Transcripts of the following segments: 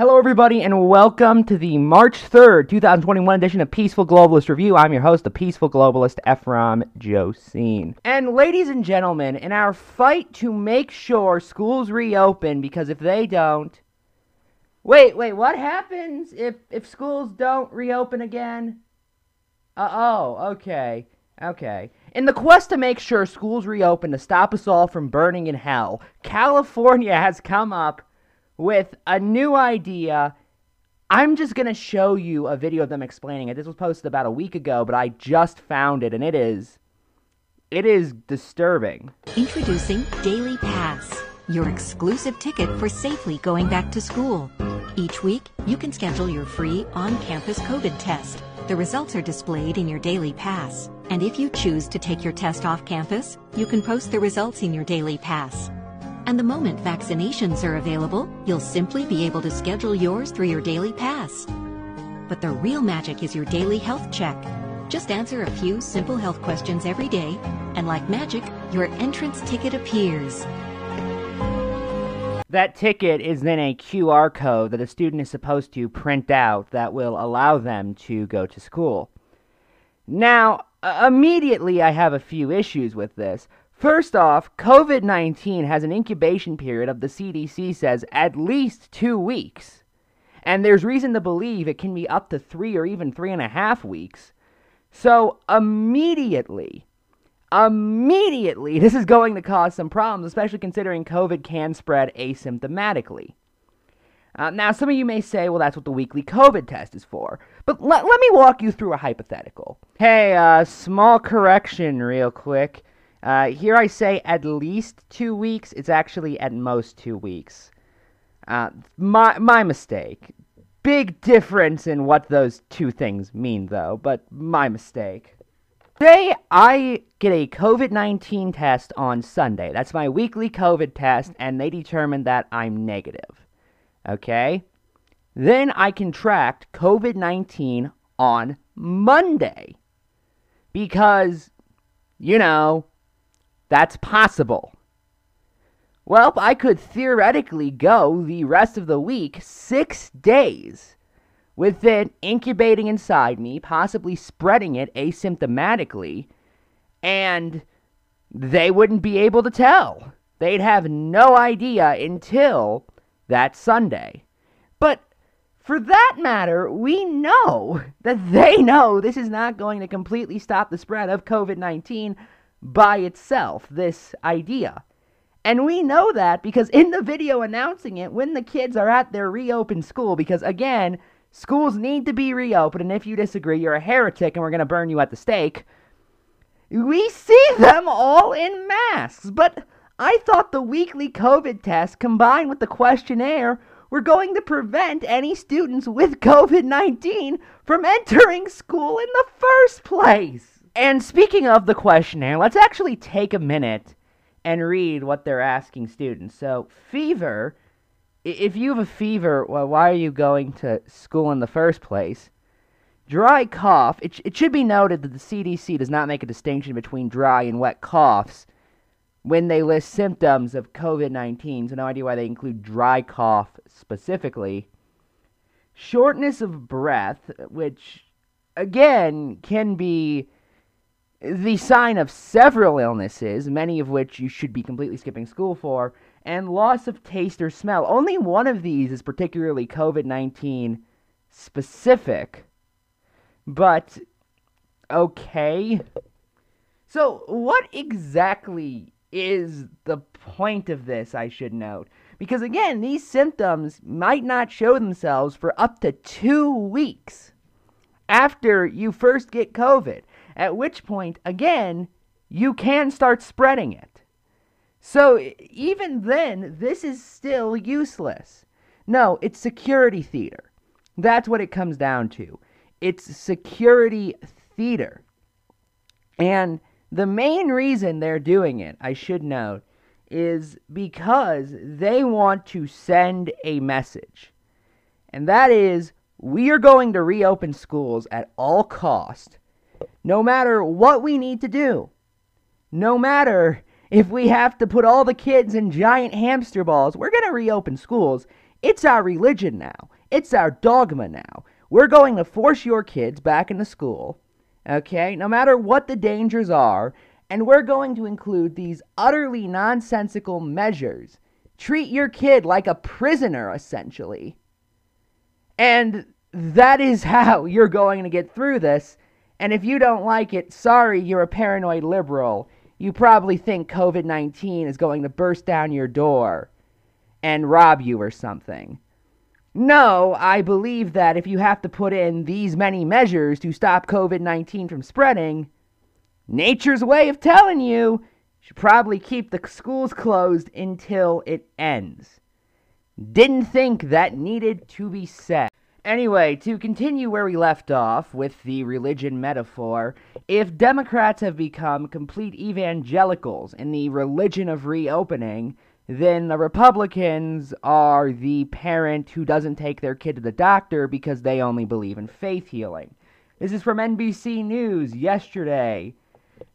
Hello, everybody, and welcome to the March 3rd, 2021 edition of Peaceful Globalist Review. I'm your host, the Peaceful Globalist, Ephraim Josine. And, ladies and gentlemen, in our fight to make sure schools reopen, because if they don't. Wait, wait, what happens if, if schools don't reopen again? Uh, oh, okay, okay. In the quest to make sure schools reopen to stop us all from burning in hell, California has come up with a new idea. I'm just going to show you a video of them explaining it. This was posted about a week ago, but I just found it and it is it is disturbing. Introducing Daily Pass, your exclusive ticket for safely going back to school. Each week, you can schedule your free on-campus COVID test. The results are displayed in your Daily Pass. And if you choose to take your test off campus, you can post the results in your Daily Pass. And the moment vaccinations are available, you'll simply be able to schedule yours through your daily pass. But the real magic is your daily health check. Just answer a few simple health questions every day, and like magic, your entrance ticket appears. That ticket is then a QR code that a student is supposed to print out that will allow them to go to school. Now, uh, immediately I have a few issues with this. First off, COVID 19 has an incubation period of the CDC says at least two weeks. And there's reason to believe it can be up to three or even three and a half weeks. So immediately, immediately, this is going to cause some problems, especially considering COVID can spread asymptomatically. Uh, now, some of you may say, well, that's what the weekly COVID test is for. But let, let me walk you through a hypothetical. Hey, uh, small correction, real quick. Uh, here I say at least two weeks. It's actually at most two weeks. Uh, my my mistake. Big difference in what those two things mean, though. But my mistake. Today I get a COVID 19 test on Sunday. That's my weekly COVID test, and they determine that I'm negative. Okay? Then I contract COVID 19 on Monday. Because, you know, that's possible. Well, I could theoretically go the rest of the week, six days, with it incubating inside me, possibly spreading it asymptomatically, and they wouldn't be able to tell. They'd have no idea until that Sunday. But for that matter, we know that they know this is not going to completely stop the spread of COVID 19 by itself, this idea. And we know that because in the video announcing it, when the kids are at their reopened school, because again, schools need to be reopened, and if you disagree, you're a heretic and we're going to burn you at the stake. We see them all in masks, but I thought the weekly COVID test combined with the questionnaire were going to prevent any students with COVID 19 from entering school in the first place. And speaking of the questionnaire, let's actually take a minute and read what they're asking students. So, fever, if you have a fever, well, why are you going to school in the first place? Dry cough, it, it should be noted that the CDC does not make a distinction between dry and wet coughs when they list symptoms of COVID 19, so no idea why they include dry cough specifically. Shortness of breath, which again can be the sign of several illnesses, many of which you should be completely skipping school for, and loss of taste or smell. Only one of these is particularly COVID 19 specific. But, okay. So, what exactly is the point of this, I should note? Because again, these symptoms might not show themselves for up to two weeks after you first get COVID. At which point, again, you can start spreading it. So even then, this is still useless. No, it's security theater. That's what it comes down to. It's security theater. And the main reason they're doing it, I should note, is because they want to send a message. And that is we are going to reopen schools at all cost no matter what we need to do, no matter if we have to put all the kids in giant hamster balls, we're going to reopen schools. It's our religion now. It's our dogma now. We're going to force your kids back into school, okay, no matter what the dangers are, and we're going to include these utterly nonsensical measures. Treat your kid like a prisoner, essentially. And that is how you're going to get through this. And if you don't like it, sorry, you're a paranoid liberal. You probably think COVID 19 is going to burst down your door and rob you or something. No, I believe that if you have to put in these many measures to stop COVID 19 from spreading, nature's way of telling you, you should probably keep the schools closed until it ends. Didn't think that needed to be said. Anyway, to continue where we left off with the religion metaphor, if Democrats have become complete evangelicals in the religion of reopening, then the Republicans are the parent who doesn't take their kid to the doctor because they only believe in faith healing. This is from NBC News yesterday.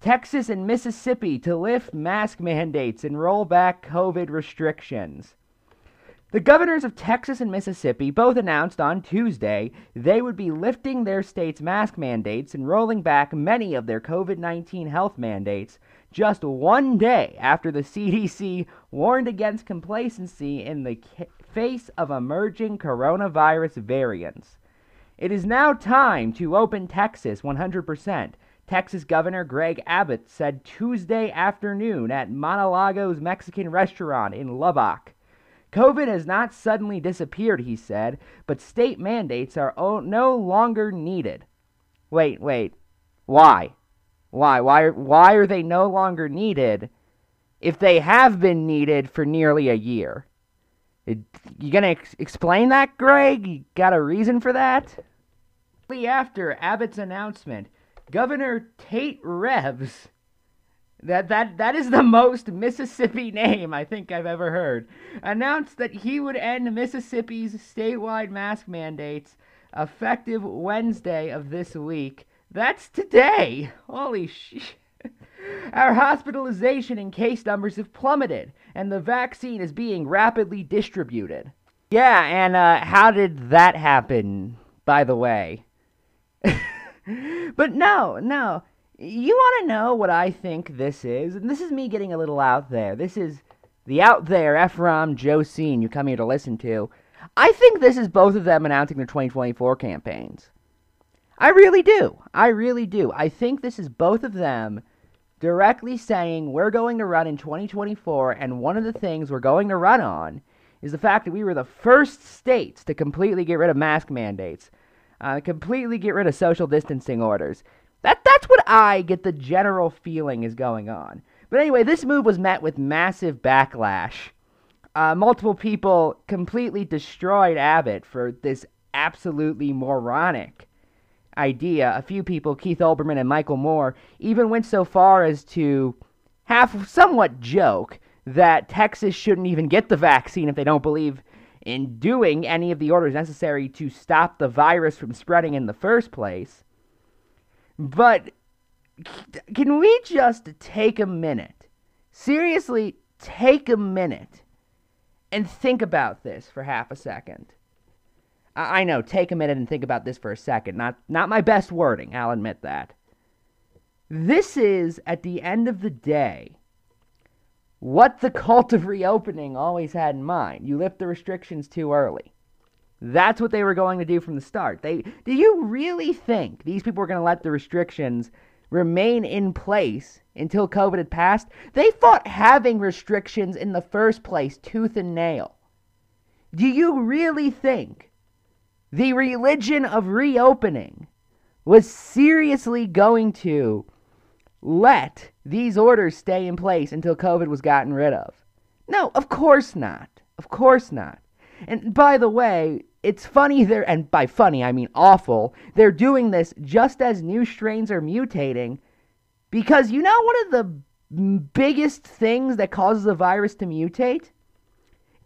Texas and Mississippi to lift mask mandates and roll back COVID restrictions. The governors of Texas and Mississippi both announced on Tuesday they would be lifting their state's mask mandates and rolling back many of their COVID 19 health mandates just one day after the CDC warned against complacency in the face of emerging coronavirus variants. It is now time to open Texas 100%, Texas Governor Greg Abbott said Tuesday afternoon at Montelongo's Mexican restaurant in Lubbock. COVID has not suddenly disappeared, he said, but state mandates are no longer needed. Wait, wait. Why? Why? Why? Why are they no longer needed if they have been needed for nearly a year? It, you gonna ex- explain that, Greg? You got a reason for that? After Abbott's announcement, Governor Tate Reeves, that that that is the most Mississippi name I think I've ever heard, announced that he would end Mississippi's statewide mask mandates effective Wednesday of this week that's today. Holy shit. Our hospitalization and case numbers have plummeted, and the vaccine is being rapidly distributed. Yeah, and uh, how did that happen, by the way? but no, no. You want to know what I think this is? And this is me getting a little out there. This is the out there Ephraim Josine you come here to listen to. I think this is both of them announcing their 2024 campaigns. I really do. I really do. I think this is both of them directly saying we're going to run in 2024, and one of the things we're going to run on is the fact that we were the first states to completely get rid of mask mandates, uh, completely get rid of social distancing orders. That that's what I get the general feeling is going on. But anyway, this move was met with massive backlash. Uh, multiple people completely destroyed Abbott for this absolutely moronic idea, a few people, Keith Olbermann and Michael Moore, even went so far as to half somewhat joke that Texas shouldn't even get the vaccine if they don't believe in doing any of the orders necessary to stop the virus from spreading in the first place. But can we just take a minute? Seriously, take a minute and think about this for half a second. I, I know. Take a minute and think about this for a second. Not not my best wording. I'll admit that. This is at the end of the day what the cult of reopening always had in mind. You lift the restrictions too early. That's what they were going to do from the start. They do you really think these people were going to let the restrictions remain in place until COVID had passed? They fought having restrictions in the first place tooth and nail. Do you really think the religion of reopening was seriously going to let these orders stay in place until COVID was gotten rid of. No, of course not. Of course not. And by the way, it's funny there, and by funny I mean awful, they're doing this just as new strains are mutating because you know one of the biggest things that causes a virus to mutate?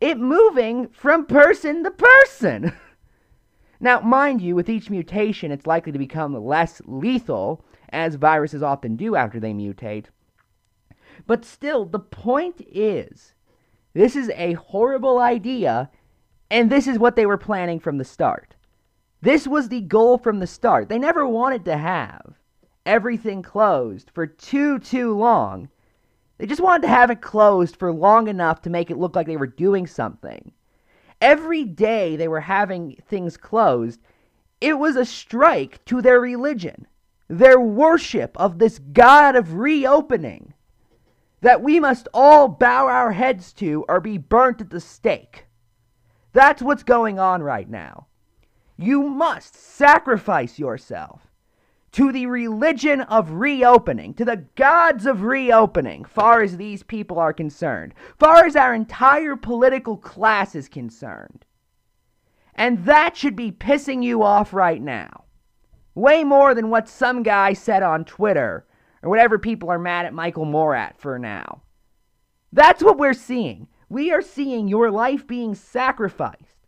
It moving from person to person. Now, mind you, with each mutation, it's likely to become less lethal, as viruses often do after they mutate. But still, the point is this is a horrible idea, And this is what they were planning from the start. This was the goal from the start. They never wanted to have everything closed for too, too long. They just wanted to have it closed for long enough to make it look like they were doing something. Every day they were having things closed, it was a strike to their religion, their worship of this God of reopening that we must all bow our heads to or be burnt at the stake. That's what's going on right now. You must sacrifice yourself to the religion of reopening, to the gods of reopening, far as these people are concerned, far as our entire political class is concerned. And that should be pissing you off right now. Way more than what some guy said on Twitter, or whatever people are mad at Michael Moore at for now. That's what we're seeing. We are seeing your life being sacrificed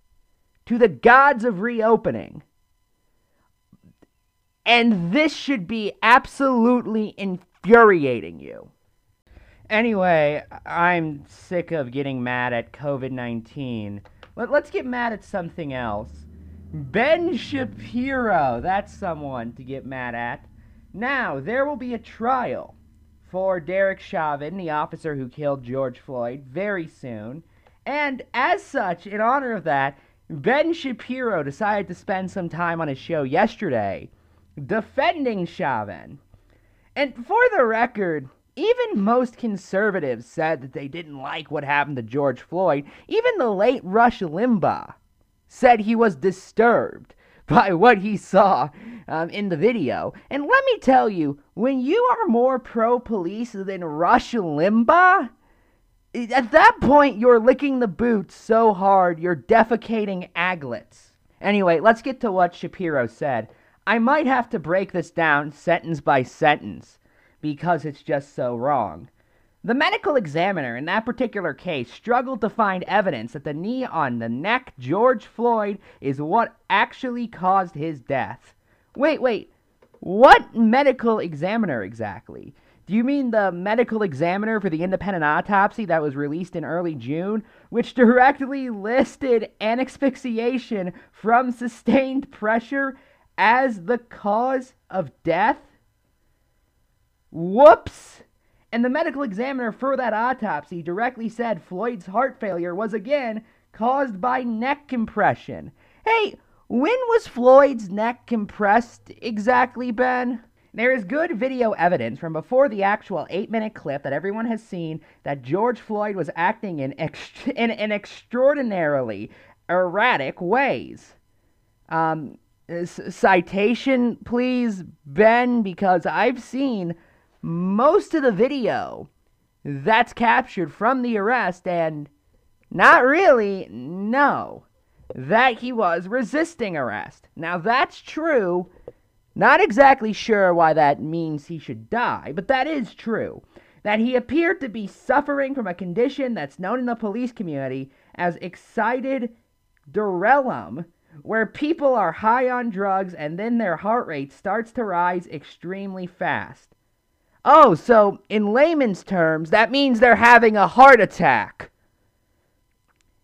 to the gods of reopening and this should be absolutely infuriating you. Anyway, I'm sick of getting mad at COVID 19. Let, us get mad at something else. Ben Shapiro, that's someone to get mad at. Now, there will be a trial for Derek Chauvin, the officer who killed George Floyd, very soon. And as such, in honor of that, Ben Shapiro decided to spend some time on his show yesterday defending Chauvin. And for the record, even most conservatives said that they didn't like what happened to George Floyd. Even the late Rush Limbaugh said he was disturbed by what he saw um, in the video. And let me tell you, when you are more pro police than Rush Limbaugh, at that point you're licking the boots so hard you're defecating aglets. Anyway, let's get to what Shapiro said. I might have to break this down sentence by sentence because it's just so wrong. The medical examiner in that particular case struggled to find evidence that the knee on the neck George Floyd is what actually caused his death. Wait, wait. What medical examiner exactly? Do you mean the medical examiner for the independent autopsy that was released in early June, which directly listed an asphyxiation from sustained pressure as the cause of death? Whoops! And the medical examiner for that autopsy directly said Floyd's heart failure was again caused by neck compression. Hey, when was Floyd's neck compressed exactly, Ben? There is good video evidence from before the actual eight minute clip that everyone has seen that George Floyd was acting in, ext- in, in extraordinarily erratic ways. Um, citation, please, Ben, because I've seen most of the video that's captured from the arrest, and not really, no, that he was resisting arrest. Now, that's true. Not exactly sure why that means he should die, but that is true. That he appeared to be suffering from a condition that's known in the police community as excited delirium where people are high on drugs and then their heart rate starts to rise extremely fast. Oh, so in layman's terms, that means they're having a heart attack.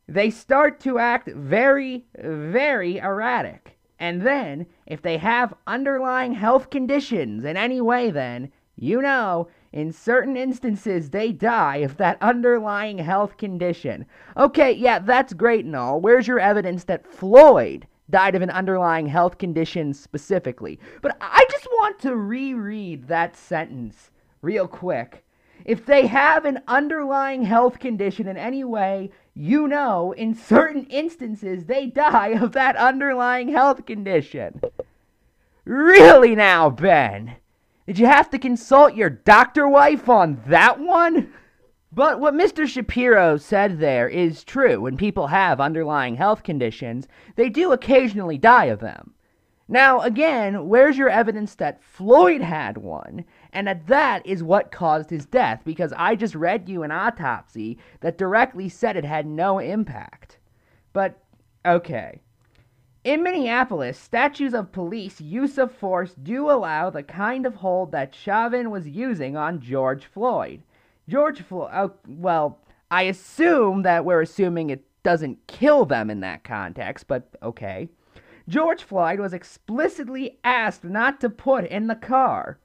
They start to act very, very erratic. And then, if they have underlying health conditions in any way, then, you know, in certain instances, they die of that underlying health condition. Okay, yeah, that's great and all. Where's your evidence that Floyd died of an underlying health condition specifically? But I just want to reread that sentence real quick. If they have an underlying health condition in any way, you know, in certain instances, they die of that underlying health condition. Really now, Ben? Did you have to consult your doctor wife on that one? But what Mr. Shapiro said there is true. When people have underlying health conditions, they do occasionally die of them. Now, again, where's your evidence that Floyd had one? And that that is what caused his death, because I just read you an autopsy that directly said it had no impact. But, okay. In Minneapolis, statutes of police use of force do allow the kind of hold that Chauvin was using on George Floyd. George Floyd, oh, well, I assume that we're assuming it doesn't kill them in that context, but okay. George Floyd was explicitly asked not to put in the car.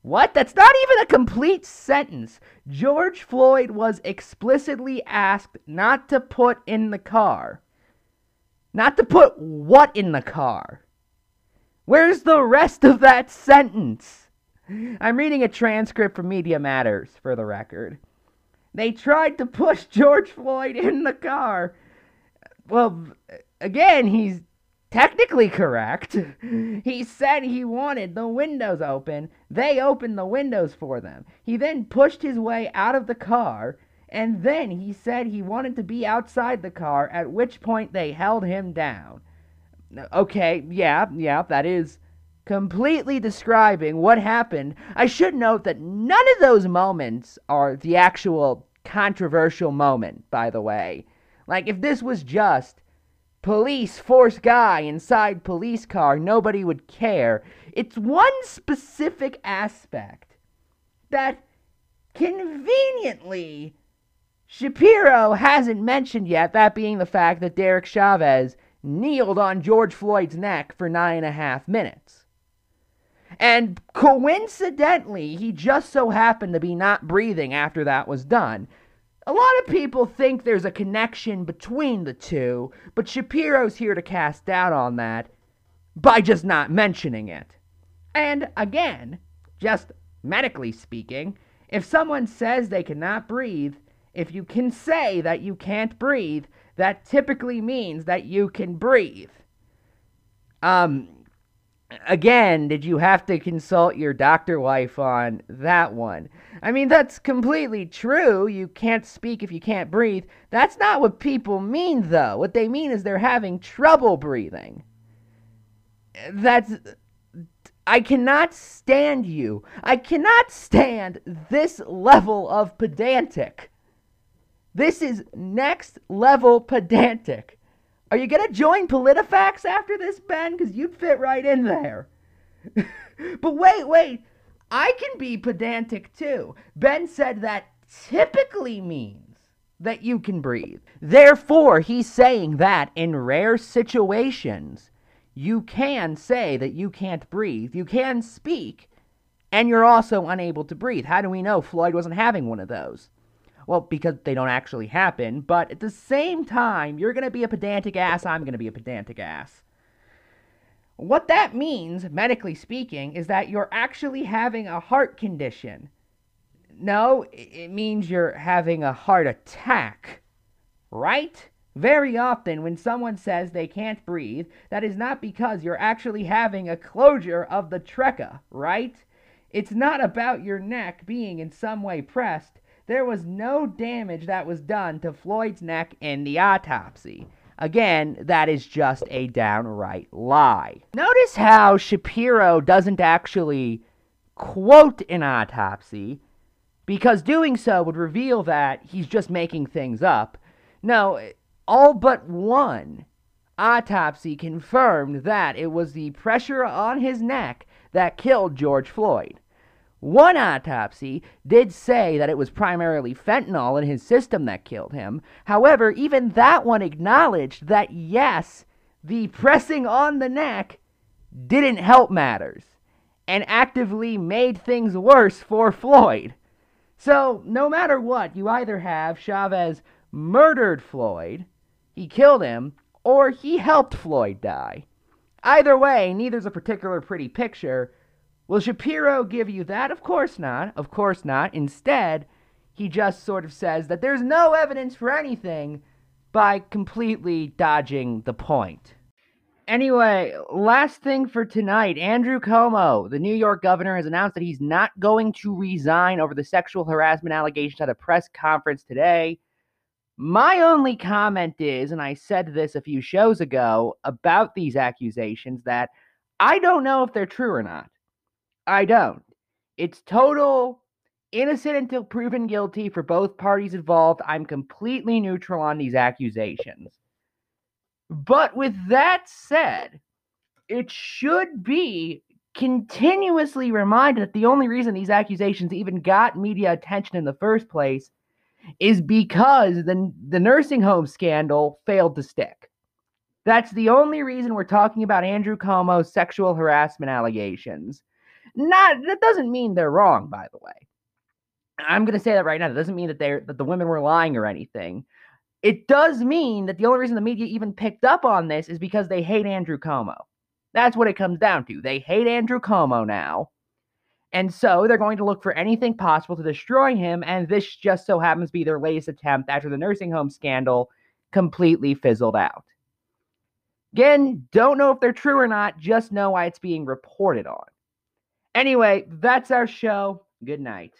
What? That's not even a complete sentence. George Floyd was explicitly asked not to put in the car. Not to put what in the car? Where's the rest of that sentence? I'm reading a transcript from Media Matters, for the record. They tried to push George Floyd in the car. Well, again, he's technically correct. he said he wanted the windows open. They opened the windows for them. He then pushed his way out of the car, and then he said he wanted to be outside the car, at which point they held him down. Okay, yeah, yeah, that is completely describing what happened. I should note that none of those moments are the actual controversial moment, by the way. Like, if this was just police force guy inside police car, nobody would care. It's one specific aspect that conveniently Shapiro hasn't mentioned yet, that being the fact that Derek Chauvin kneeled on George Floyd's neck for nine and a half minutes. And coincidentally, he just so happened to be not breathing after that was done. A lot of people think there's a connection between the two, but Shapiro's here to cast doubt on that by just not mentioning it. And again, just medically speaking, if someone says they cannot breathe, if you can say that you can't breathe, that typically means that you can breathe. Um, again, did you have to consult your doctor wife on that one? I mean, that's completely true. You can't speak if you can't breathe. That's not what people mean, though. What they mean is they're having trouble breathing. That's. I cannot stand you. I cannot stand this level of pedantic. This is next level pedantic. Are you going to join PolitiFacts after this, Ben? Because you'd fit right in there. but wait, wait. I can be pedantic too. Ben said that typically means that you can breathe. Therefore, he's saying that in rare situations, you can say that you can't breathe. You can speak, and you're also unable to breathe. How do we know Floyd wasn't having one of those? Well, because they don't actually happen, but at the same time, you're going to be a pedantic ass, I'm going to be a pedantic ass. What that means, medically speaking, is that you're actually having a heart condition. No, it means you're having a heart attack, right? Very often, when someone says they can't breathe, that is not because you're actually having a closure of the trachea, right? It's not about your neck being in some way pressed. There was no damage that was done to Floyd's neck in the autopsy. Again, that is just a downright lie. Notice how Shapiro doesn't actually quote an autopsy, because doing so would reveal that he's just making things up. No, all but one autopsy confirmed that it was the pressure on his neck that killed George Floyd. One autopsy did say that it was primarily fentanyl in his system that killed him. However, even that one acknowledged that yes, the pressing on the neck didn't help matters and actively made things worse for Floyd. So, no matter what, you either have Chavez murdered Floyd, he killed him, or he helped Floyd die. Either way, neither's a particular pretty picture, Will Shapiro give you that? Of course not. Of course not. Instead, he just sort of says that there's no evidence for anything by completely dodging the point. Anyway, last thing for tonight Andrew Cuomo, the New York governor, has announced that he's not going to resign over the sexual harassment allegations at a press conference today. My only comment is, and I said this a few shows ago about these accusations, that I don't know if they're true or not. I don't. It's total innocent until proven guilty for both parties involved. I'm completely neutral on these accusations. But with that said, it should be continuously reminded that the only reason these accusations even got media attention in the first place is because the, the nursing home scandal failed to stick. That's the only reason we're talking about Andrew Cuomo's sexual harassment allegations. Not that doesn't mean they're wrong, by the way. I'm going to say that right now. That doesn't mean that they're that the women were lying or anything. It does mean that the only reason the media even picked up on this is because they hate Andrew Cuomo. That's what it comes down to. They hate Andrew Cuomo now. And so they're going to look for anything possible to destroy him. And this just so happens to be their latest attempt after the nursing home scandal completely fizzled out. Again, don't know if they're true or not, just know why it's being reported on. Anyway, that's our show. Good night.